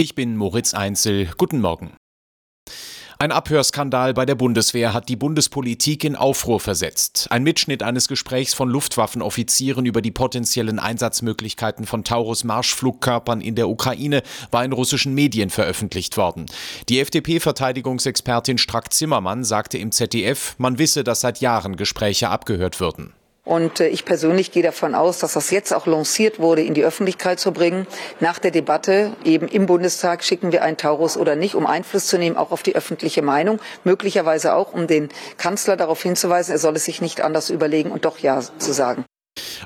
Ich bin Moritz Einzel. Guten Morgen. Ein Abhörskandal bei der Bundeswehr hat die Bundespolitik in Aufruhr versetzt. Ein Mitschnitt eines Gesprächs von Luftwaffenoffizieren über die potenziellen Einsatzmöglichkeiten von Taurus-Marschflugkörpern in der Ukraine war in russischen Medien veröffentlicht worden. Die FDP-Verteidigungsexpertin Strack-Zimmermann sagte im ZDF, man wisse, dass seit Jahren Gespräche abgehört würden. Und äh, ich persönlich gehe davon aus, dass das jetzt auch lanciert wurde, in die Öffentlichkeit zu bringen. Nach der Debatte eben im Bundestag schicken wir einen Taurus oder nicht, um Einfluss zu nehmen, auch auf die öffentliche Meinung. Möglicherweise auch, um den Kanzler darauf hinzuweisen, er soll es sich nicht anders überlegen und doch Ja zu sagen.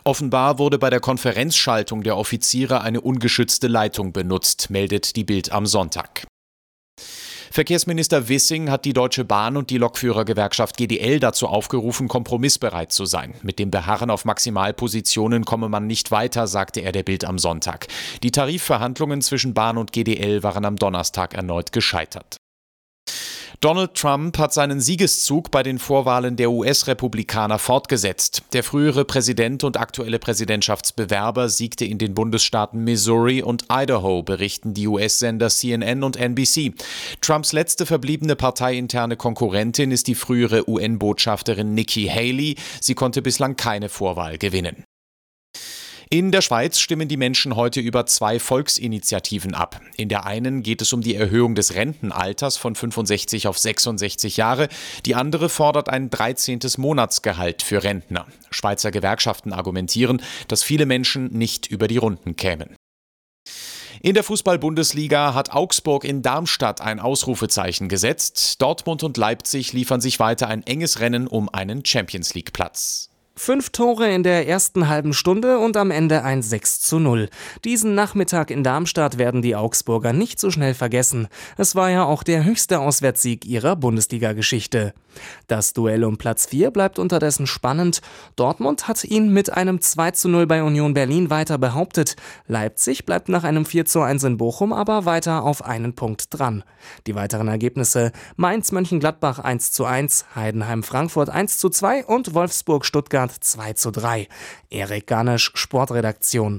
Offenbar wurde bei der Konferenzschaltung der Offiziere eine ungeschützte Leitung benutzt, meldet die Bild am Sonntag. Verkehrsminister Wissing hat die Deutsche Bahn und die Lokführergewerkschaft GDL dazu aufgerufen, kompromissbereit zu sein. Mit dem Beharren auf Maximalpositionen komme man nicht weiter, sagte er der Bild am Sonntag. Die Tarifverhandlungen zwischen Bahn und GDL waren am Donnerstag erneut gescheitert. Donald Trump hat seinen Siegeszug bei den Vorwahlen der US-Republikaner fortgesetzt. Der frühere Präsident und aktuelle Präsidentschaftsbewerber siegte in den Bundesstaaten Missouri und Idaho, berichten die US-Sender CNN und NBC. Trumps letzte verbliebene parteiinterne Konkurrentin ist die frühere UN-Botschafterin Nikki Haley. Sie konnte bislang keine Vorwahl gewinnen. In der Schweiz stimmen die Menschen heute über zwei Volksinitiativen ab. In der einen geht es um die Erhöhung des Rentenalters von 65 auf 66 Jahre. Die andere fordert ein 13. Monatsgehalt für Rentner. Schweizer Gewerkschaften argumentieren, dass viele Menschen nicht über die Runden kämen. In der Fußball-Bundesliga hat Augsburg in Darmstadt ein Ausrufezeichen gesetzt. Dortmund und Leipzig liefern sich weiter ein enges Rennen um einen Champions League-Platz. Fünf Tore in der ersten halben Stunde und am Ende ein 6 zu 0. Diesen Nachmittag in Darmstadt werden die Augsburger nicht so schnell vergessen. Es war ja auch der höchste Auswärtssieg ihrer Bundesliga-Geschichte. Das Duell um Platz 4 bleibt unterdessen spannend. Dortmund hat ihn mit einem 2 zu 0 bei Union Berlin weiter behauptet. Leipzig bleibt nach einem 4 zu 1 in Bochum aber weiter auf einen Punkt dran. Die weiteren Ergebnisse Mainz-Mönchengladbach 1 zu 1, Heidenheim-Frankfurt 1 zu 2 und Wolfsburg-Stuttgart 2 zu 3. Erik Garnisch, Sportredaktion.